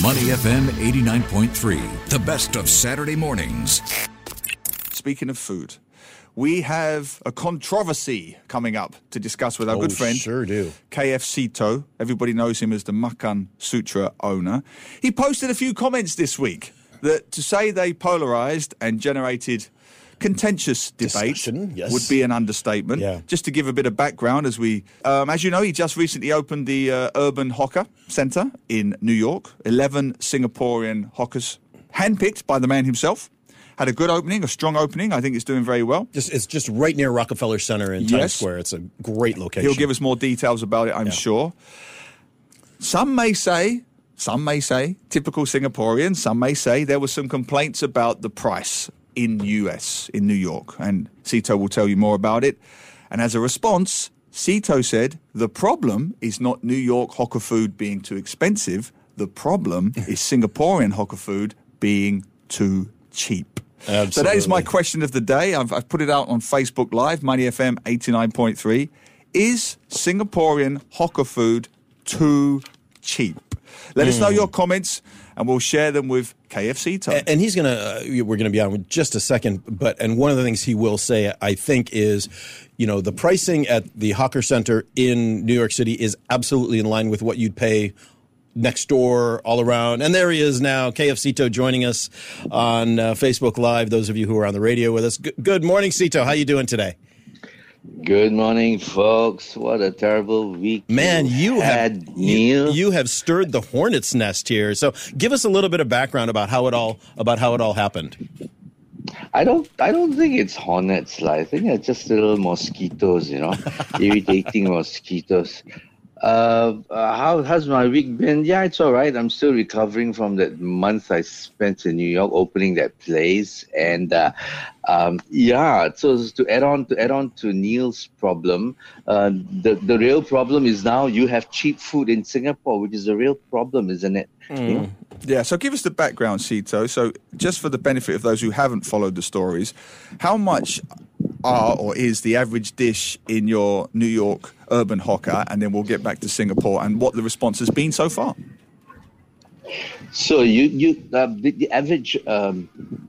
Money FM 89.3, the best of Saturday mornings. Speaking of food, we have a controversy coming up to discuss with our Oh, good friend. sure do. KF Seetoh. Everybody knows him as the Makan Sutra owner. He posted a few comments this week that to say they polarized and generated contentious debate Discussion, yes. would be an understatement. Yeah. Just to give a bit of background, as we, um, as you know, he just recently opened the uh, Urban Hawker Center in New York. Eleven Singaporean hawkers, handpicked by the man himself. Had a good opening, a strong opening. I think it's doing very well. Just, it's just right near Rockefeller Center in Yes. Times Square. It's a great location. He'll give us more details about it, I'm sure. Some may say, some may say, typical Singaporean, some may say there were some complaints about the price in US, in New York. And Seetoh will tell you more about it. And as a response, Seetoh said, the problem is not New York hawker food being too expensive. The problem is Singaporean hawker food being too cheap. Absolutely. So that is my question of the day. I've, I've put it out on Facebook Live, Money FM 89.3. Is Singaporean hawker food too cheap? Let us know your comments and we'll share them with KFC. A- and he's gonna uh, we're gonna be on in just a second but and one of the things he will say i think is you know the pricing at the hawker center in new york city is absolutely in line with what you'd pay next door all around. And there he is now KF Seetoh joining us on uh, facebook live those of you who are on the radio with us. G- good morning Seetoh how you doing today Good morning, folks. What a terrible week. Man, you had have Neil. you, you have stirred the hornet's nest here. So, give us a little bit of background about how it all about how it all happened. I don't. I don't think it's hornets. Like, I think it's just little mosquitoes. You know, irritating mosquitoes. Uh, uh, how has my week been? Yeah, it's all right. I'm still recovering from that month I spent in New York opening that place, and uh, um, yeah. So to add on to add on to Neil's problem, uh, the the real problem is now you have cheap food in Singapore, which is a real problem, isn't it? You know? Yeah, so give us the background, Seetoh. So, just for the benefit of those who haven't followed the stories, how much are or is the average dish in your New York urban hawker? And then we'll get back to Singapore and what the response has been so far. So you you uh, the, the average um,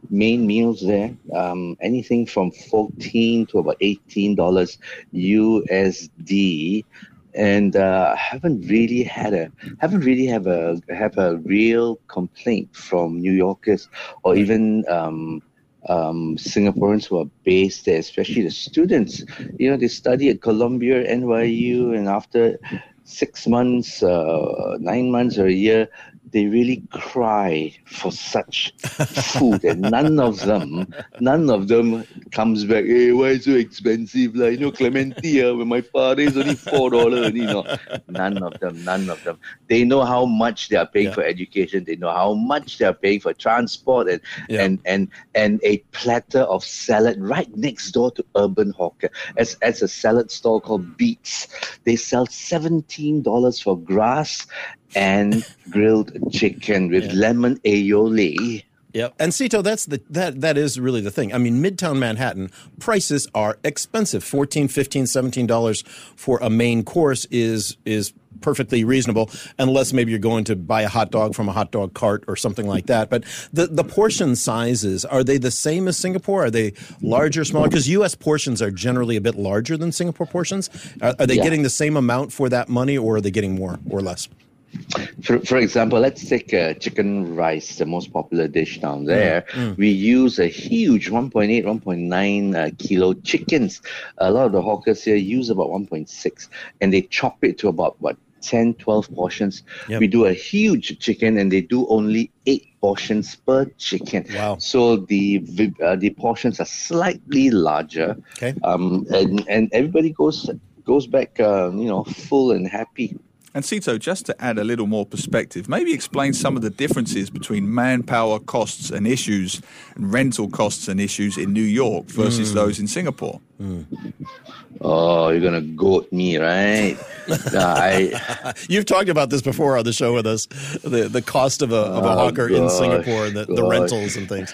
main meals there um, anything from fourteen to about eighteen dollars USD, and uh, haven't really had a haven't really have a have a real complaint from New Yorkers or even. Um, um, Singaporeans who are based there, especially the students, you know, they study at Columbia, NYU, and after six months, uh, nine months, or a year, they really cry for such food, and none of them, none of them comes back. Hey, why so expensive? Like you know, Clementi, uh, when my father is only four dollar, you know, none of them, none of them. They know how much they are paying Yeah. for education. They know how much they are paying for transport and Yeah. and and and a platter of salad right next door to Urban Hawker. As as a salad store called Beats, they sell seventeen dollars for grass and grilled chicken with Yeah. lemon aioli. Yep. And Seetoh, that's the that that is really the thing. I mean, Midtown Manhattan prices are expensive. 14 15 17 dollars for a main course is is perfectly reasonable unless maybe you're going to buy a hot dog from a hot dog cart or something like that. But the the portion sizes, are they the same as Singapore? Are they larger, smaller? Because US portions are generally a bit larger than Singapore portions. Are, are they Yeah. getting the same amount for that money or are they getting more or less? For, for example, let's take uh, chicken rice, the most popular dish down there. We use a huge 1.8, 1.9 uh, kilo chickens. A lot of the hawkers here use about 1.6 and they chop it to about what 10, 12 portions. Yep. We do a huge chicken and they do only eight portions per chicken. Wow. So the uh, the portions are slightly larger. Okay. Um, and, and everybody goes goes back, uh, you know, full and happy. And Seetoh, just to add a little more perspective, maybe explain some of the differences between manpower costs and issues and rental costs and issues in New York versus hmm. those in Singapore. Hmm. Oh, you're gonna goat me, right? I You've talked about this before on the show with us, the the cost of a of a Oh, hawker in Singapore and the, the rentals and things.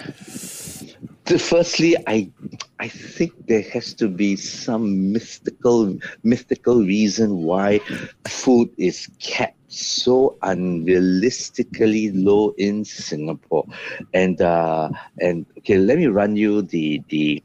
Firstly, I I think there has to be some mystical mystical reason why food is kept so unrealistically low in Singapore. And uh, and okay, let me run you the the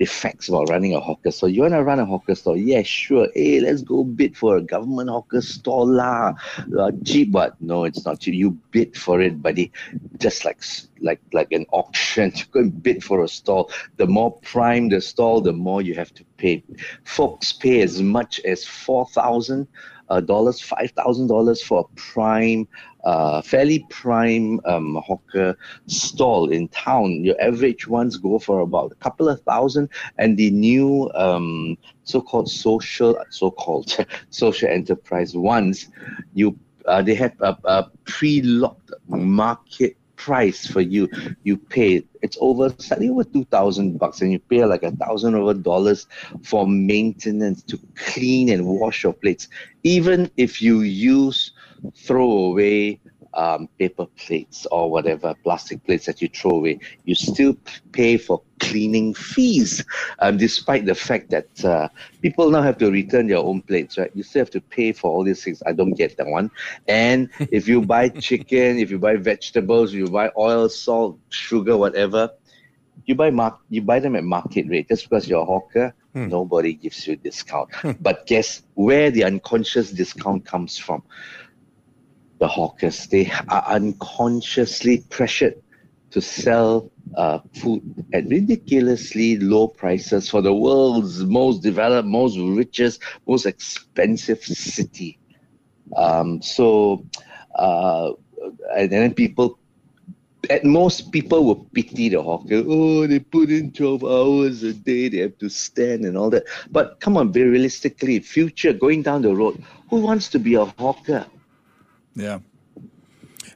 the facts about running a hawker store. You want to run a hawker store? Yeah, sure. Hey, let's go bid for a government hawker store lah. Uh, cheap, but no, it's not cheap. You bid for it, buddy. Just like like like an auction, you and bid for a stall. The more prime the stall, the more you have to pay. Folks pay as much as four thousand dollars, five thousand dollars for a prime, uh, fairly prime um, hawker stall in town. Your average ones go for about a couple of thousand, and the new um, so-called social, so-called social enterprise ones, you uh, they have a, a pre-locked market price for you. You pay it's over slightly over two thousand bucks, and you pay like a thousand over dollars for maintenance to clean and wash your plates. Even if you use throwaway um, paper plates or whatever plastic plates that you throw away, you still pay for cleaning fees, um, despite the fact that uh, people now have to return their own plates, right? You still have to pay for all these things. I don't get that one. And if you buy chicken, if you buy vegetables, you buy oil, salt, sugar, whatever, you buy mark you buy them at market rate just because you're a hawker. Hmm. Nobody gives you a discount. Hmm. But guess where the unconscious discount comes from? the hawkers. They are unconsciously pressured to sell uh, food at ridiculously low prices for the world's most developed, most richest, most expensive city. Um, so, uh, and then people, at most people will pity the hawker. Oh, they put in 12 hours a day, they have to stand and all that. But come on, be realistically, future going down the road, who wants to be a hawker? Yeah.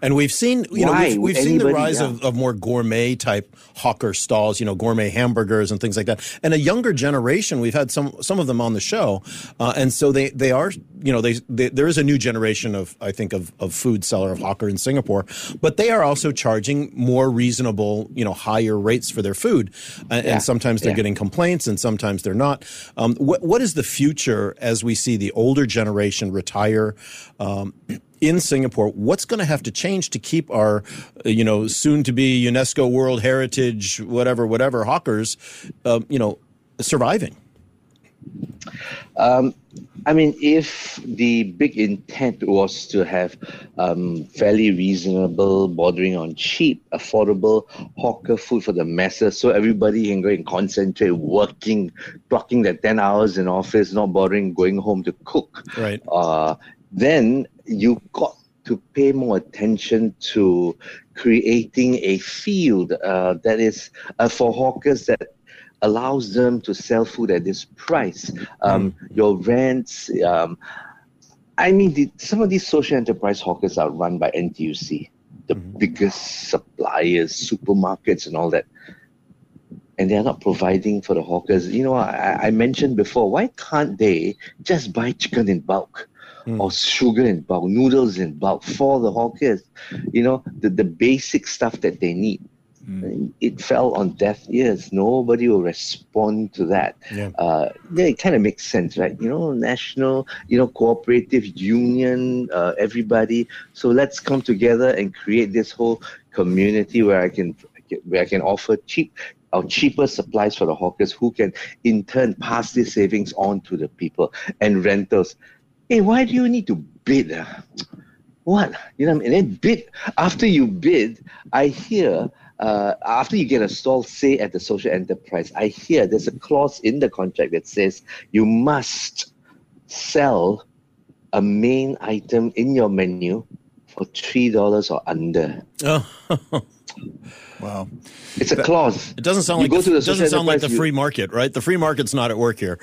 And we've seen, you Why? know, we've, we've seen the rise yeah. of, of more gourmet type hawker stalls, you know, gourmet hamburgers and things like that. And a younger generation, we've had some some of them on the show, uh, and so they they are, you know, they, they, there is a new generation of I think of of food seller of hawker in Singapore, but they are also charging more reasonable, you know, higher rates for their food, and, yeah. and sometimes they're yeah. getting complaints, and sometimes they're not. Um, what what is the future as we see the older generation retire? Um, in Singapore, what's going to have to change to keep our, you know, soon to be UNESCO World Heritage, whatever, whatever hawkers, uh, you know, surviving? Um, I mean, if the big intent was to have um, fairly reasonable, bordering on cheap, affordable hawker food for the masses, so everybody can go and concentrate working, clocking their 10 hours in office, not bothering going home to cook. Right. Uh, then you got to pay more attention to creating a field uh, that is uh, for hawkers that allows them to sell food at this price. Um, mm. Your rents. Um, I mean, the, some of these social enterprise hawkers are run by NTUC, the mm biggest suppliers, supermarkets, and all that. And they are not providing for the hawkers. You know, I, I mentioned before, why can't they just buy chicken in bulk? Mm. or sugar and bulk, noodles in bulk for the hawkers. You know, the, the basic stuff that they need. Mm. It fell on deaf ears. Nobody will respond to that. Yeah. Uh, yeah, it kind of makes sense, right? You know, national, you know, cooperative union, uh, everybody. So let's come together and create this whole community where I can where I can offer cheap or cheaper supplies for the hawkers who can in turn pass these savings on to the people and rentals hey, why do you need to bid? Uh? What? You know, what i and then bid. After you bid, I hear, uh, after you get a stall, say at the social enterprise, I hear there's a clause in the contract that says you must sell a main item in your menu for $3 or under. Oh. Wow, it's a clause. It doesn't sound you like the, doesn't sound like the free market, right? The free market's not at work here.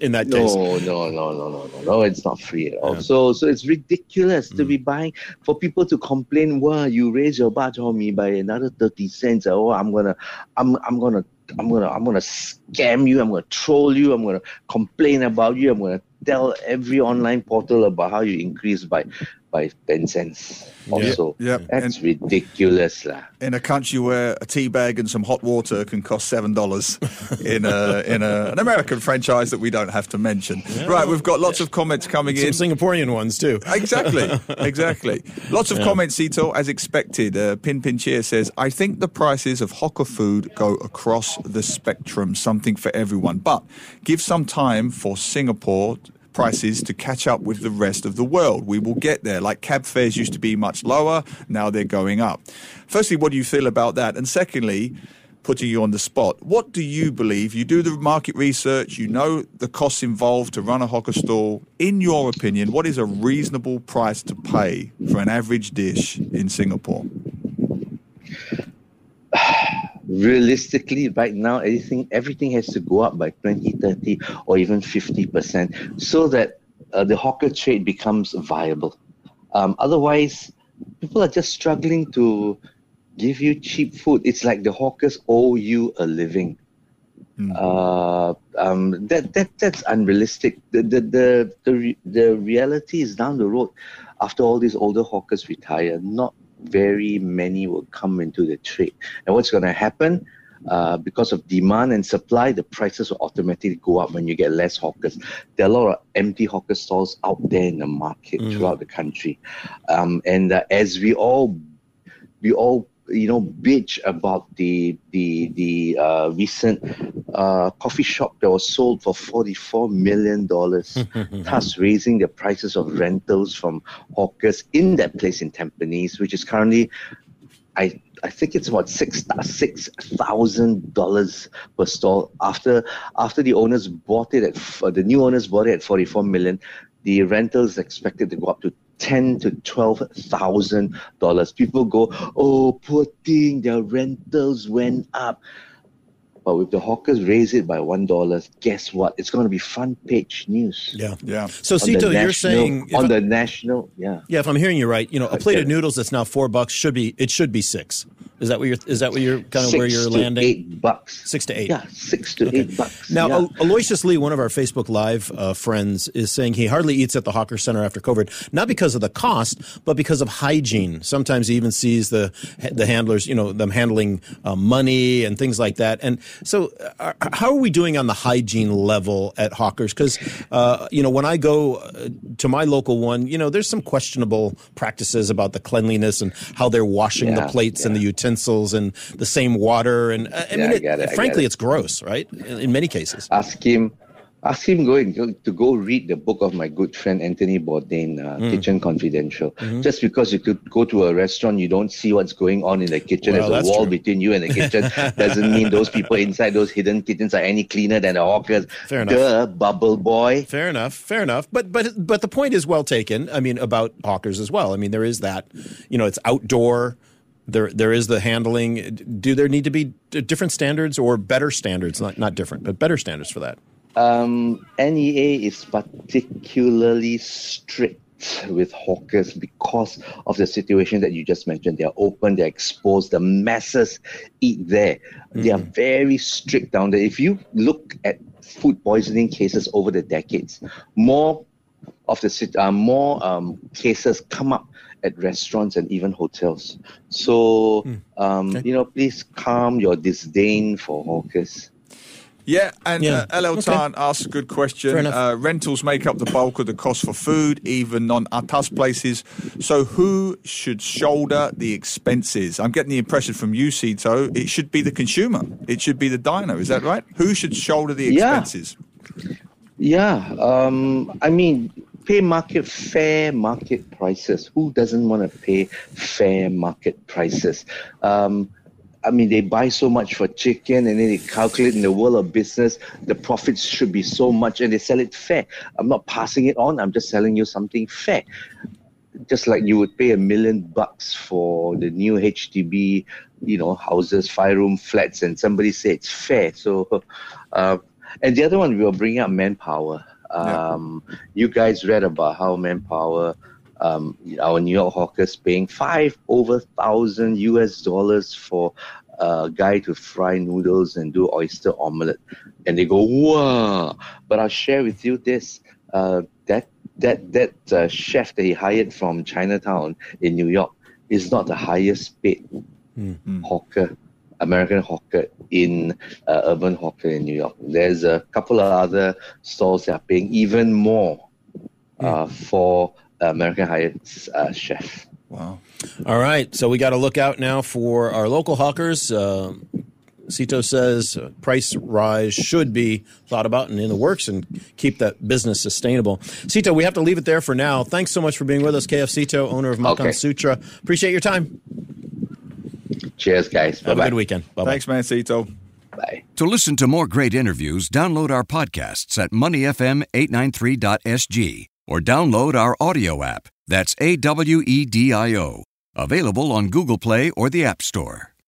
in that no, case, no, no, no, no, no, no, no. It's not free at all. Yeah. So, so it's ridiculous mm. to be mm. buying for people to complain. Wow, you raise your bak chor mee by another thirty cents. Oh, I'm gonna, I'm, I'm gonna I'm gonna I'm gonna scam you. I'm gonna troll you. I'm gonna complain about you. I'm gonna tell every online portal about how you increase by by 10 cents also. Yeah. That's And- ridiculous. lah. in a country where a tea bag and some hot water can cost seven dollars in a in a, an American franchise that we don't have to mention. Right, we've got lots of comments coming in. Some Singaporean ones too. Exactly, exactly. Lots of comments, Ito, as expected. Uh, Pin Pin Cheer says, I think the prices of hawker food go across the spectrum, something for everyone. But give some time for Singapore prices to catch up with the rest of the world. We will get there. Like cab fares used to be much lower, now they're going up. Firstly, what do you feel about that? And secondly, putting you on the spot. What do you believe? You do the market research, you know the costs involved to run a hawker stall. In your opinion, what is a reasonable price to pay for an average dish in Singapore? Realistically right now everything everything has to go up by 20 30 or even 50% so that uh, the hawker trade becomes viable um, otherwise people are just struggling to give you cheap food it's like the hawkers owe you a living uh, um, that that that's unrealistic. The the the the, re- the reality is down the road. After all these older hawkers retire, not very many will come into the trade. And what's going to happen? Uh, because of demand and supply, the prices will automatically go up when you get less hawkers. There are a lot of empty hawker stalls out there in the market throughout the country, um, and uh, as we all we all you know bitch about the the the uh, recent uh, coffee shop that was sold for 44 million dollars thus raising the prices of rentals from hawkers in that place in Tampines which is currently I I think it's about six six thousand dollars per stall. After after the owners bought it at the new owners bought it at forty four million, the rentals expected to go up to ten to twelve thousand dollars. People go, oh poor thing, their rentals went up. But with the hawkers raise it by one dollar, guess what? It's going to be front page news. Yeah. Yeah. So On the Seetoh, you're saying on I- the national, yeah. yeah, if I'm hearing you right, you know, a plate of yeah. noodles that's now four bucks should be it should be six. Is that what you're is that what you're kind of six where you're to landing? Eight bucks. Six to eight. Yeah, six to eight bucks. Now, yeah. Aloysius Lee, one of our Facebook Live uh, friends, is saying he hardly eats at the Hawker Center after COVID, not because of the cost, but because of hygiene. Sometimes he even sees the the handlers, you know, them handling uh, money and things like that. And so, uh, how are we doing on the hygiene level at Hawkers? Because, uh, you know, when I go uh, to my local one, you know, there's some questionable practices about the cleanliness and how they're washing the Yeah, plates and the yeah. Utensils and the same water. And uh, I mean, I it- it, frankly, it. it's gross, right? In, many cases. ask him ask him going go, to go read the book of my good friend Anthony Bourdain, uh, Hmm. Kitchen Confidential. Mm-hmm. Just because you could go to a restaurant, you don't see what's going on in the kitchen. Well, There's a wall true. between you and the kitchen. Doesn't mean those people inside those hidden kitchens are any cleaner than the hawkers. Fair enough. Duh, bubble boy. Fair enough. Fair enough. But but but the point is well taken. I mean about hawkers as well. I mean there is that. You know, it's outdoor. There there is the handling. Do there need to be different standards or better standards? Not not different, but better standards for that. Um, NEA is particularly strict with hawkers because of the situation that you just mentioned. They're open, they're exposed, the masses eat there. They are very strict down there. If you look at food poisoning cases over the decades, more of the uh, more um, cases come up at restaurants and even hotels. So, um, Okay. you know, please calm your disdain for hawkers. Yeah, and Yeah. Uh, LL Okay. Tan asks a good question. Uh, rentals make up the bulk of the cost for food, even non atas places. So who should shoulder the expenses? I'm getting the impression from you, Seetoh, it should be the consumer. It should be the diner. Is that right? Who should shoulder the Yeah. expenses? Yeah, um, I mean, pay market fair market prices. Who doesn't want to pay fair market prices? Um, I mean, they buy so much for chicken, and then they calculate in the world of business the profits should be so much, and they sell it fair. I'm not passing it on. I'm just selling you something fair. Just like you would pay a million bucks for the new HDB, you know, houses, five room flats, and somebody say it's fair. So, uh, and the other one we were bringing up manpower. Yeah. Um, You guys read about how manpower, um, our New York hawkers paying five over thousand US dollars for a guy to fry noodles and do oyster omelette, and they go wow. But I'll share with you this: uh, that that that uh, chef that he hired from Chinatown in New York is not the highest paid Hmm. hawker, American hawker in uh, urban hawker in New York. There's a couple of other stalls that are paying even more uh, Hmm. for American hired uh, chef. Wow. All right, so we got to look out now for our local hawkers. Uh, Seetoh says uh, price rise should be thought about and in the works and keep that business sustainable. Seetoh, we have to leave it there for now. Thanks so much for being with us, KF Seetoh, owner of Makan Okay. Sutra. Appreciate your time. Cheers, guys. Have a good weekend. Bye-bye. Thanks, Mancito. Bye. To listen to more great interviews, download our podcasts at moneyfm893.sg or download our audio app. That's A W E D I O. Available on Google Play or the App Store.